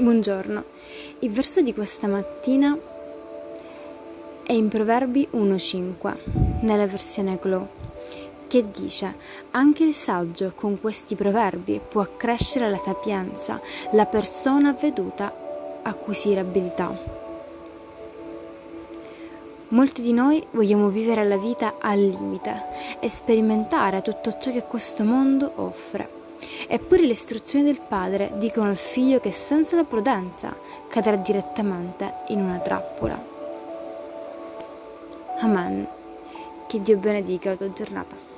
Buongiorno, il verso di questa mattina è in Proverbi 1.5, nella versione Glow, che dice anche il saggio con questi proverbi può accrescere la sapienza, la persona avveduta acquisire abilità. Molti di noi vogliamo vivere la vita al limite e sperimentare tutto ciò che questo mondo offre Eppure le istruzioni del padre dicono al figlio che senza la prudenza cadrà direttamente in una trappola. Amen. Che Dio benedica la tua giornata.